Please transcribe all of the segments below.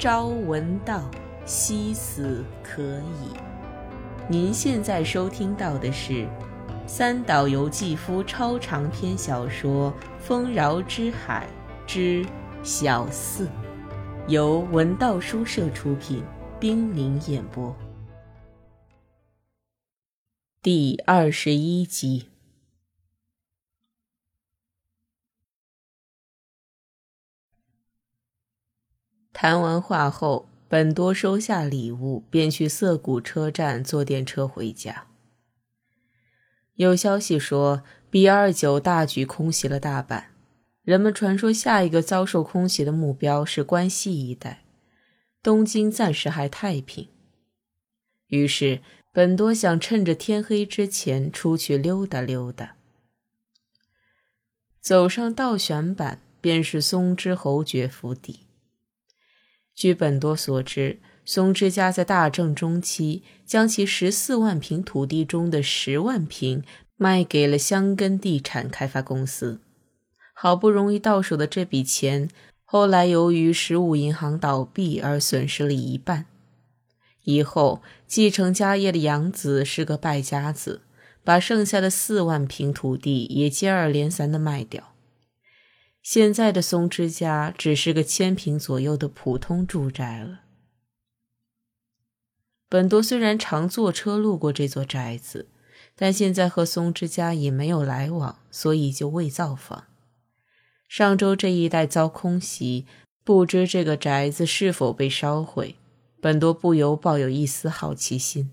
朝闻道，夕死可矣。您现在收听到的是三岛由纪夫超长篇小说《丰饶之海之小四》，由文道书社出品，冰凌演播，第二十一集。谈完话后，本多收下礼物，便去涩谷车站坐电车回家。有消息说，B 二九大举空袭了大阪，人们传说下一个遭受空袭的目标是关西一带，东京暂时还太平。于是，本多想趁着天黑之前出去溜达溜达。走上道玄坂，便是松之侯爵府邸。据本多所知，松之家在大正中期将其十四万平土地中的十万平卖给了香根地产开发公司。好不容易到手的这笔钱，后来由于十五银行倒闭而损失了一半。以后继承家业的养子是个败家子，把剩下的四万平土地也接二连三地卖掉。现在的松之家只是个千平左右的普通住宅了。本多虽然常坐车路过这座宅子，但现在和松之家已没有来往，所以就未造访。上周这一带遭空袭，不知这个宅子是否被烧毁，本多不由抱有一丝好奇心。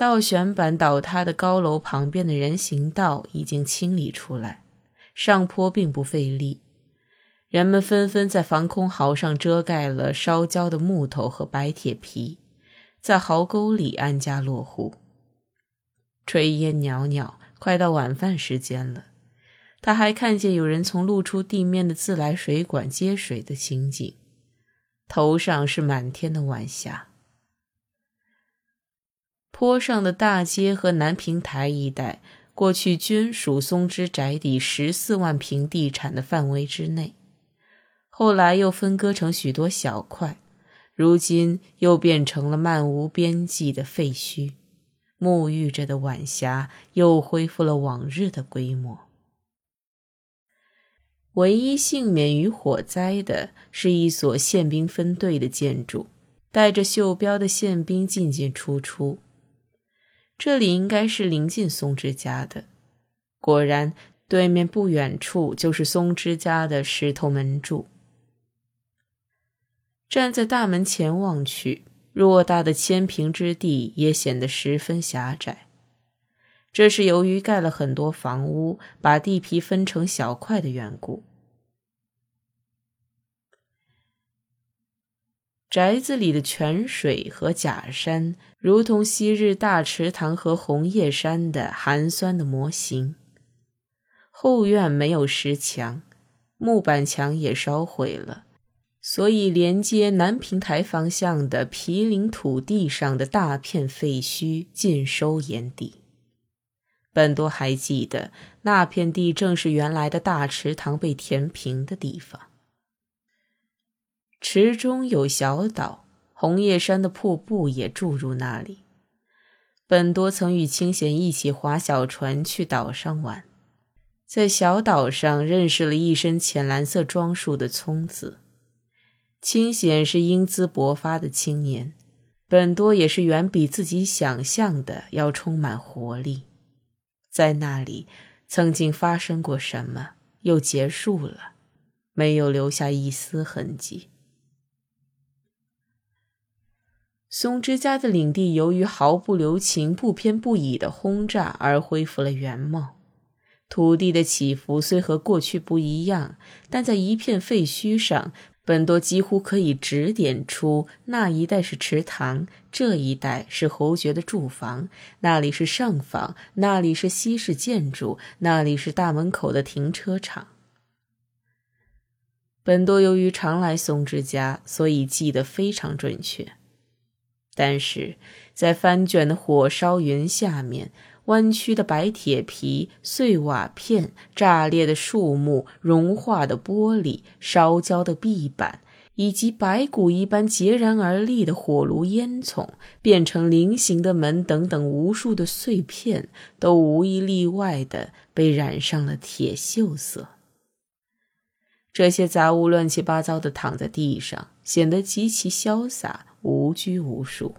倒悬板倒塌的高楼旁边的人行道已经清理出来，上坡并不费力。人们纷纷在防空壕上遮盖了烧焦的木头和白铁皮，在壕沟里安家落户。炊烟袅袅，快到晚饭时间了。他还看见有人从露出地面的自来水管接水的情景，头上是满天的晚霞。坡上的大街和南平台一带，过去均属松之宅邸十四万平地产的范围之内，后来又分割成许多小块，如今又变成了漫无边际的废墟。沐浴着的晚霞又恢复了往日的规模。唯一幸免于火灾的是一所宪兵分队的建筑，带着袖标的宪兵进进出出。这里应该是临近松之家的。果然，对面不远处就是松之家的石头门柱。站在大门前望去，偌大的千平之地也显得十分狭窄。这是由于盖了很多房屋，把地皮分成小块的缘故。宅子里的泉水和假山，如同昔日大池塘和红叶山的寒酸的模型。后院没有石墙，木板墙也烧毁了，所以连接南平台方向的毗邻土地上的大片废墟尽收眼底。本多还记得，那片地正是原来的大池塘被填平的地方。池中有小岛，红叶山的瀑布也注入那里。本多曾与清闲一起划小船去岛上玩，在小岛上认识了一身浅蓝色装束的聪子。清闲是英姿勃发的青年，本多也是远比自己想象的要充满活力。在那里，曾经发生过什么，又结束了，没有留下一丝痕迹。松之家的领地由于毫不留情、不偏不倚的轰炸而恢复了原貌。土地的起伏虽和过去不一样，但在一片废墟上，本多几乎可以指点出那一带是池塘，这一带是侯爵的住房，那里是上房，那里是西式建筑，那里是大门口的停车场。本多由于常来松之家，所以记得非常准确。但是在翻卷的火烧云下面，弯曲的白铁皮、碎瓦片、炸裂的树木、融化的玻璃、烧焦的壁板，以及白骨一般截然而立的火炉烟囱、变成菱形的门等等无数的碎片，都无一例外的被染上了铁锈色。这些杂物乱七八糟的躺在地上，显得极其潇洒、无拘无束。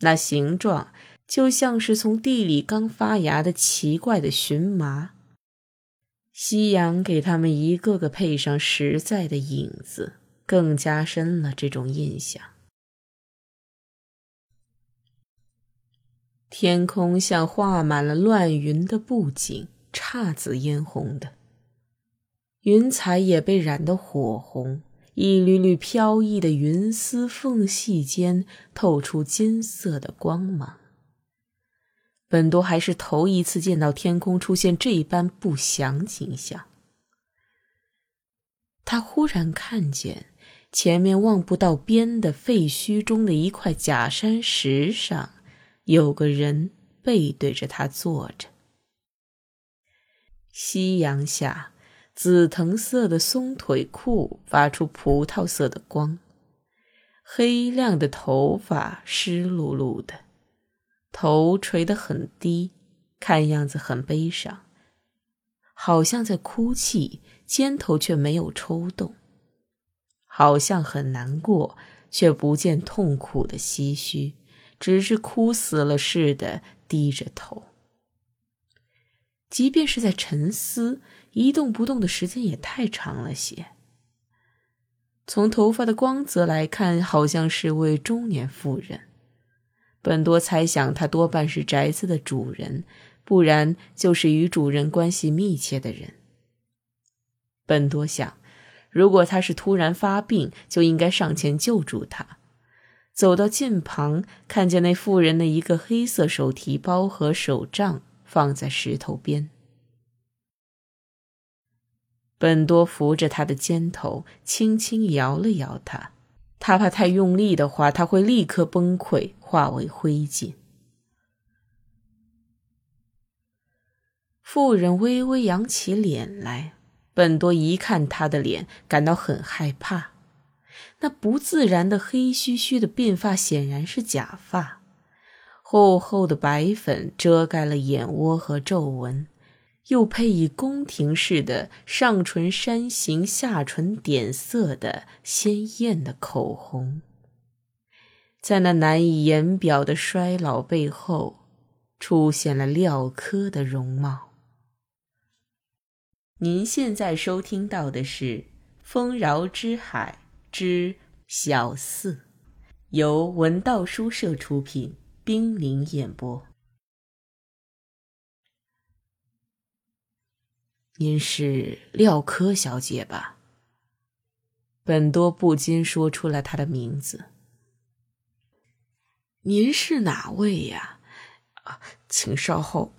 那形状。就像是从地里刚发芽的奇怪的荨麻，夕阳给他们一个个配上实在的影子，更加深了这种印象。天空像画满了乱云的布景，姹紫嫣红的，云彩也被染得火红，一缕缕飘逸的云丝缝隙间透出金色的光芒。本多还是头一次见到天空出现这般不祥景象。他忽然看见前面望不到边的废墟中的一块假山石上，有个人背对着他坐着。夕阳下，紫藤色的松腿裤发出葡萄色的光，黑亮的头发湿漉漉的。头垂得很低，看样子很悲伤，好像在哭泣，肩头却没有抽动，好像很难过，却不见痛苦的唏嘘，只是哭死了似的低着头。即便是在沉思，一动不动的时间也太长了些。从头发的光泽来看，好像是位中年妇人。本多猜想，她多半是宅子的主人，不然就是与主人关系密切的人。本多想，如果他是突然发病，就应该上前救助他。走到近旁，看见那妇人的一个黑色手提包和手杖放在石头边。本多扶着他的肩头，轻轻摇了摇他。他怕太用力的话，他会立刻崩溃，化为灰烬。妇人微微扬起脸来，本多一看她的脸，感到很害怕。那不自然的黑须须的鬓发显然是假发，厚厚的白粉遮盖了眼窝和皱纹。又配以宫廷式的上唇山形、下唇点色的鲜艳的口红，在那难以言表的衰老背后，出现了廖珂的容貌。您现在收听到的是《丰饶之海之小四》，由文道书社出品，冰凌演播。您是廖科小姐吧？本多不禁说出了她的名字。您是哪位呀？啊，请稍后。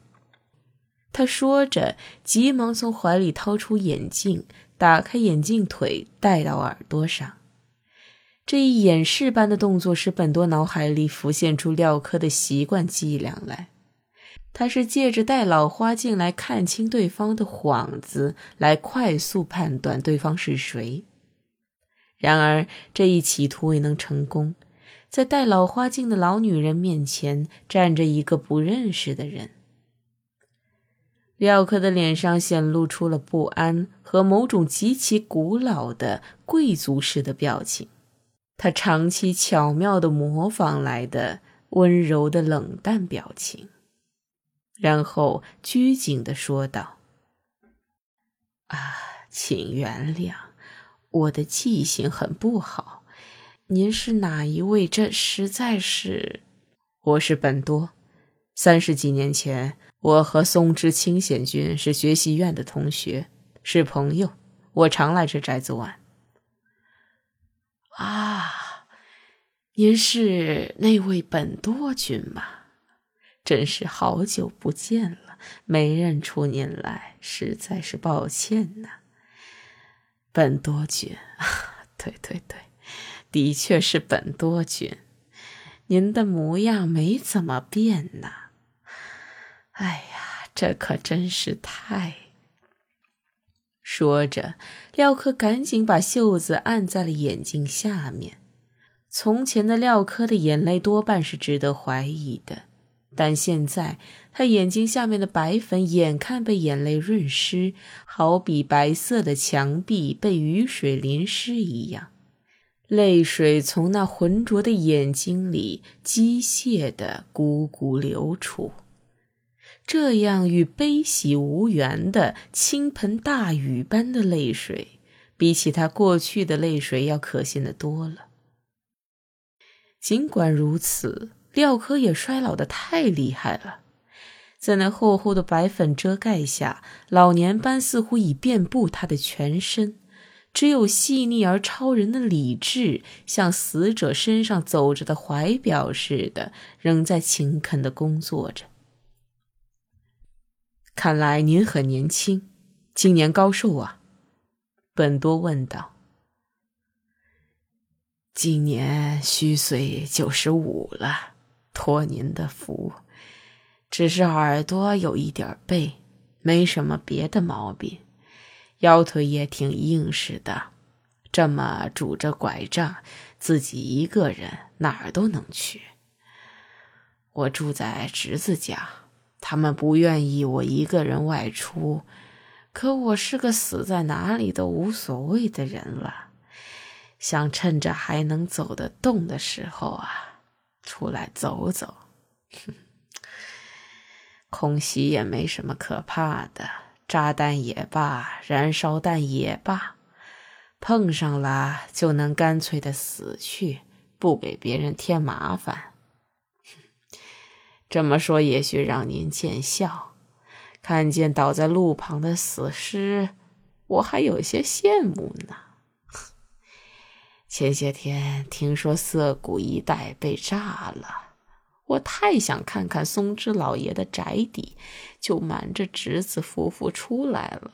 他说着，急忙从怀里掏出眼镜，打开眼镜腿，戴到耳朵上。这一掩饰般的动作，使本多脑海里浮现出廖科的习惯伎俩来。他是借着戴老花镜来看清对方的幌子，来快速判断对方是谁。然而这一企图未能成功，在戴老花镜的老女人面前站着一个不认识的人。廖克的脸上显露出了不安和某种极其古老的贵族式的表情，他长期巧妙地模仿来的温柔的冷淡表情。然后拘谨地说道：“啊，请原谅，我的记性很不好。您是哪一位？这实在是……我是本多。三十几年前，我和松之清显君是学习院的同学，是朋友。我常来这宅子玩。啊，您是那位本多君吗？”真是好久不见了，没认出您来，实在是抱歉呐。本多君，对对对，的确是本多君，您的模样没怎么变呐。哎呀，这可真是太……说着，廖科赶紧把袖子按在了眼睛下面。从前的廖科的眼泪多半是值得怀疑的，但现在他眼睛下面的白粉眼看被眼泪润湿，好比白色的墙壁被雨水淋湿一样，泪水从那浑浊的眼睛里机械地汩汩流出。这样与悲喜无缘的倾盆大雨般的泪水，比起他过去的泪水要可信的多了。尽管如此，廖科也衰老的太厉害了，在那厚厚的白粉遮盖下，老年斑似乎已遍布他的全身，只有细腻而超人的理智，像死者身上走着的怀表似的，仍在勤恳的工作着。看来您很年轻，今年高寿啊？本多问道。今年虚岁九十五了，托您的福。只是耳朵有一点背，没什么别的毛病，腰腿也挺硬实的。这么拄着拐杖，自己一个人哪儿都能去。我住在侄子家，他们不愿意我一个人外出，可我是个死在哪里都无所谓的人了。想趁着还能走得动的时候啊，出来走走。空袭也没什么可怕的，炸弹也罢，燃烧弹也罢，碰上了就能干脆的死去，不给别人添麻烦。这么说也许让您见笑，看见倒在路旁的死尸，我还有些羡慕呢。前些天听说涩谷一带被炸了，我太想看看松枝老爷的宅邸，就瞒着侄子夫妇出来了。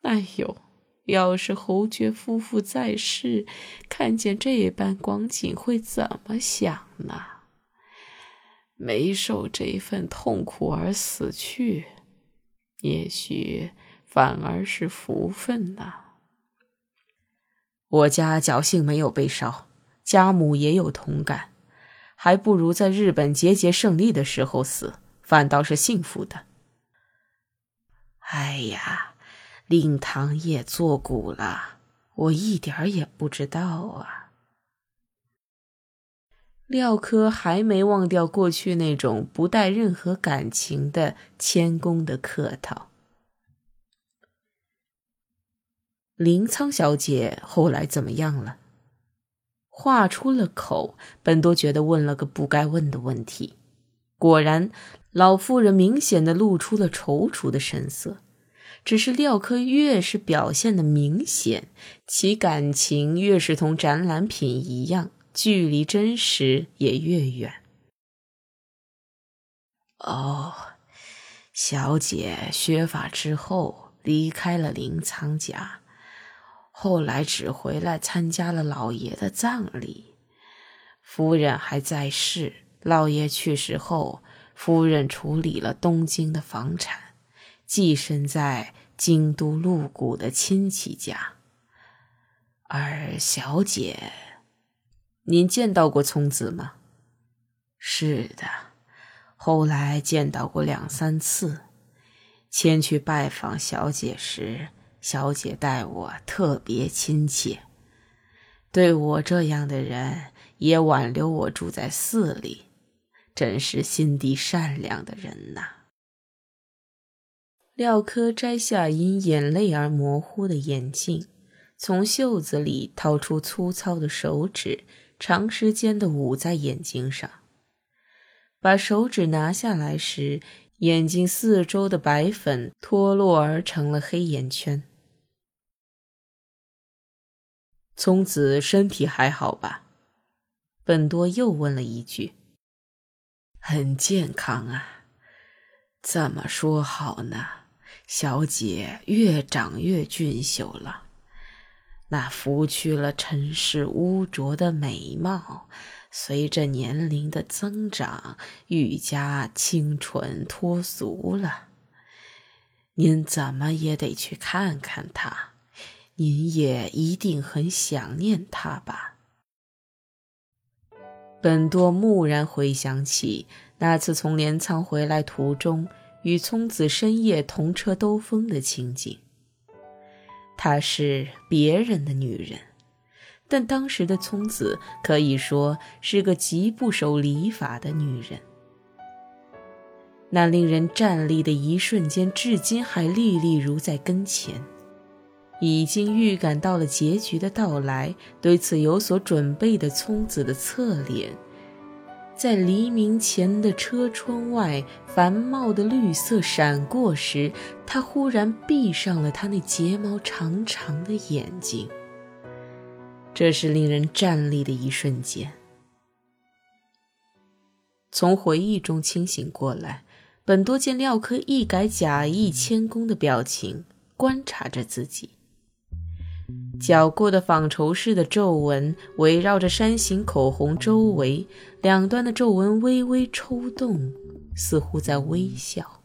哎呦，要是侯爵夫妇在世，看见这般光景会怎么想呢？没受这份痛苦而死去，也许反而是福分呢。我家侥幸没有被烧，家母也有同感，还不如在日本节节胜利的时候死，反倒是幸福的。哎呀，令堂也作古了，我一点也不知道啊。廖科还没忘掉过去那种不带任何感情的谦恭的客套。林仓小姐后来怎么样了？话出了口，本多觉得问了个不该问的问题。果然，老妇人明显的露出了踌躇的神色。只是廖科越是表现的明显，其感情越是同展览品一样，距离真实也越远。哦，小姐削发之后离开了林仓家。后来只回来参加了老爷的葬礼，夫人还在世。老爷去世后，夫人处理了东京的房产，寄身在京都鹿谷的亲戚家。而小姐，您见到过聪子吗？是的，后来见到过两三次。前去拜访小姐时。小姐待我特别亲切，对我这样的人也挽留我住在寺里，真是心地善良的人呐。廖科摘下因眼泪而模糊的眼镜，从袖子里掏出粗糙的手指，长时间的捂在眼睛上。把手指拿下来时，眼睛四周的白粉脱落而成了黑眼圈。聪子身体还好吧？本多又问了一句。很健康啊。怎么说好呢？小姐越长越俊秀了，那拂去了尘世污浊的美貌，随着年龄的增长，愈加清纯脱俗了。您怎么也得去看看她，您也一定很想念他吧？本多蓦然回想起那次从镰仓回来途中与聪子深夜同车兜风的情景。她是别人的女人。但当时的聪子可以说是个极不守礼法的女人。那令人站立的一瞬间，至今还历历如在跟前。已经预感到了结局的到来，对此有所准备的聪子的侧脸，在黎明前的车窗外繁茂的绿色闪过时，他忽然闭上了他那睫毛长长的眼睛。这是令人站立的一瞬间。从回忆中清醒过来，本多见廖科一改假意谦恭的表情，观察着自己。绞过的纺绸式的皱纹围绕着山形口红周围，两端的皱纹微微抽动，似乎在微笑。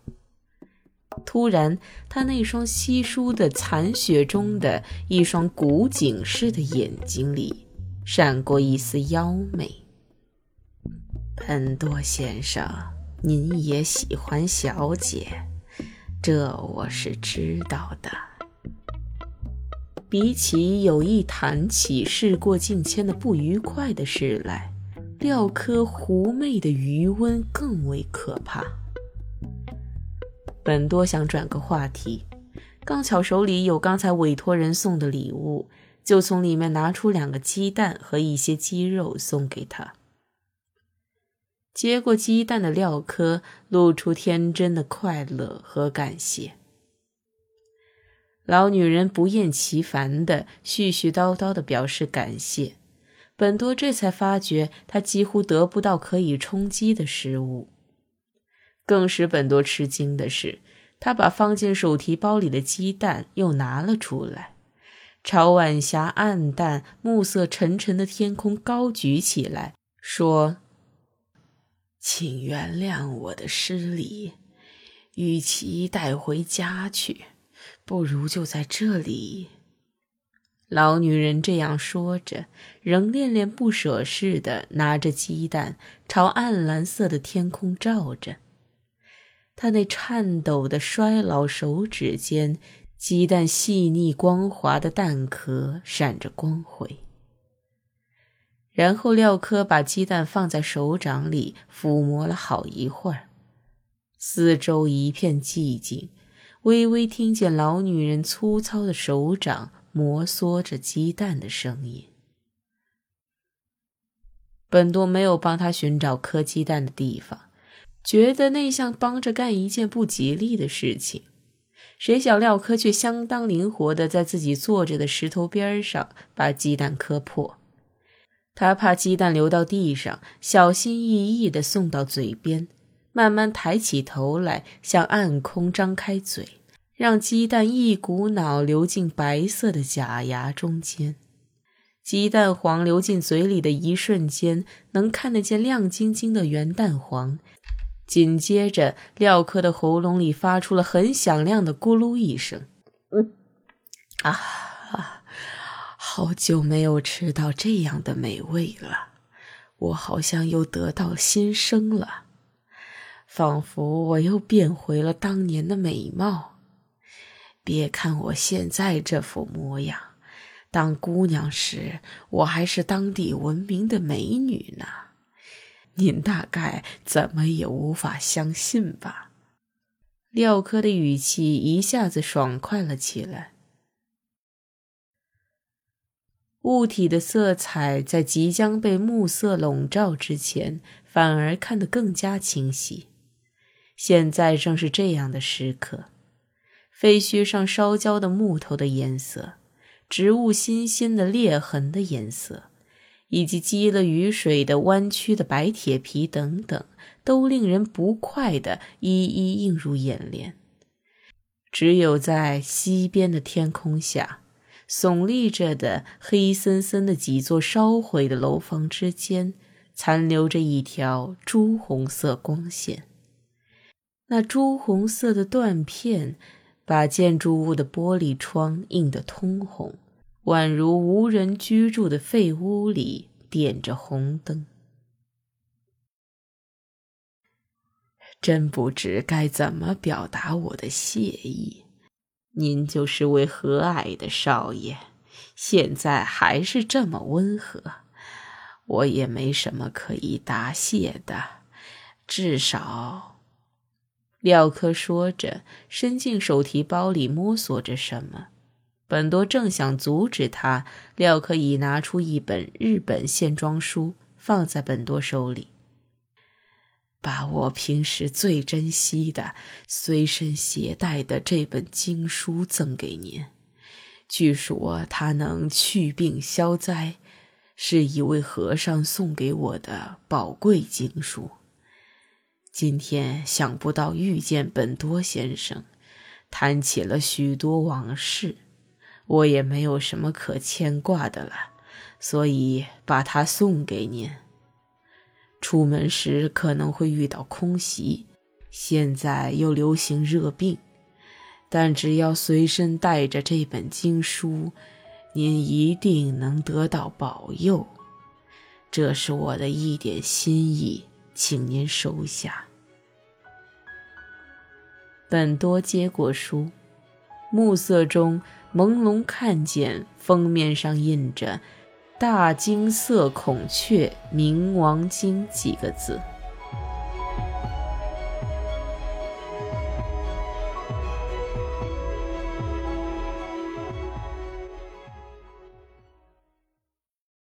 突然，他那双稀疏的残雪中的一双古井似的眼睛里，闪过一丝妖媚。很多先生，您也喜欢小姐，这我是知道的。比起有意谈起事过境迁的不愉快的事来，廖科狐媚的余温更为可怕。本多想转个话题，刚巧手里有刚才委托人送的礼物，就从里面拿出两个鸡蛋和一些鸡肉送给他。接过鸡蛋的廖科露出天真的快乐和感谢。老女人不厌其烦的絮絮叨叨的表示感谢，本多这才发觉他几乎得不到可以充饥的食物。更使本多吃惊的是，他把放进手提包里的鸡蛋又拿了出来，朝晚霞暗淡、暮色沉沉的天空高举起来，说：“请原谅我的失礼，与其带回家去，不如就在这里。”老女人这样说着，仍恋恋不舍似的拿着鸡蛋，朝暗蓝色的天空照着。她那颤抖的衰老手指间，鸡蛋细腻光滑的蛋壳闪着光辉。然后廖科把鸡蛋放在手掌里抚摸了好一会儿，四周一片寂静，微微听见老女人粗糙的手掌摩挲着鸡蛋的声音。本多没有帮他寻找磕鸡蛋的地方。觉得那像帮着干一件不吉利的事情，谁想廖科却相当灵活的在自己坐着的石头边上把鸡蛋磕破。他怕鸡蛋流到地上，小心翼翼的送到嘴边，慢慢抬起头来，向暗空张开嘴，让鸡蛋一股脑流进白色的假牙中间。鸡蛋黄流进嘴里的一瞬间，能看得见亮晶晶的圆蛋黄。紧接着，廖科的喉咙里发出了很响亮的“咕噜”一声。嗯，啊，好久没有吃到这样的美味了，我好像又得到新生了，仿佛我又变回了当年的美貌。别看我现在这副模样，当姑娘时我还是当地闻名的美女呢。您大概怎么也无法相信吧？廖科的语气一下子爽快了起来。物体的色彩在即将被暮色笼罩之前，反而看得更加清晰。现在正是这样的时刻：废墟上烧焦的木头的颜色，植物新鲜的裂痕的颜色。以及积了雨水的弯曲的白铁皮等等，都令人不快的一一映入眼帘。只有在西边的天空下，耸立着的黑森森的几座烧毁的楼房之间，残留着一条朱红色光线。那朱红色的断片把建筑物的玻璃窗映得通红，宛如无人居住的废屋里点着红灯。真不知该怎么表达我的谢意。您就是位和蔼的少爷，现在还是这么温和，我也没什么可以答谢的。至少，廖科说着，伸进手提包里摸索着什么。本多正想阻止他，廖科已拿出一本日本线装书，放在本多手里。把我平时最珍惜的、随身携带的这本经书赠给您。据说它能去病消灾，是一位和尚送给我的宝贵经书。今天想不到遇见本多先生，谈起了许多往事，我也没有什么可牵挂的了，所以把它送给您。出门时可能会遇到空袭，现在又流行热病，但只要随身带着这本经书，您一定能得到保佑。这是我的一点心意，请您收下。本多接过书，暮色中朦胧看见封面上印着。大金色孔雀冥王经几个字。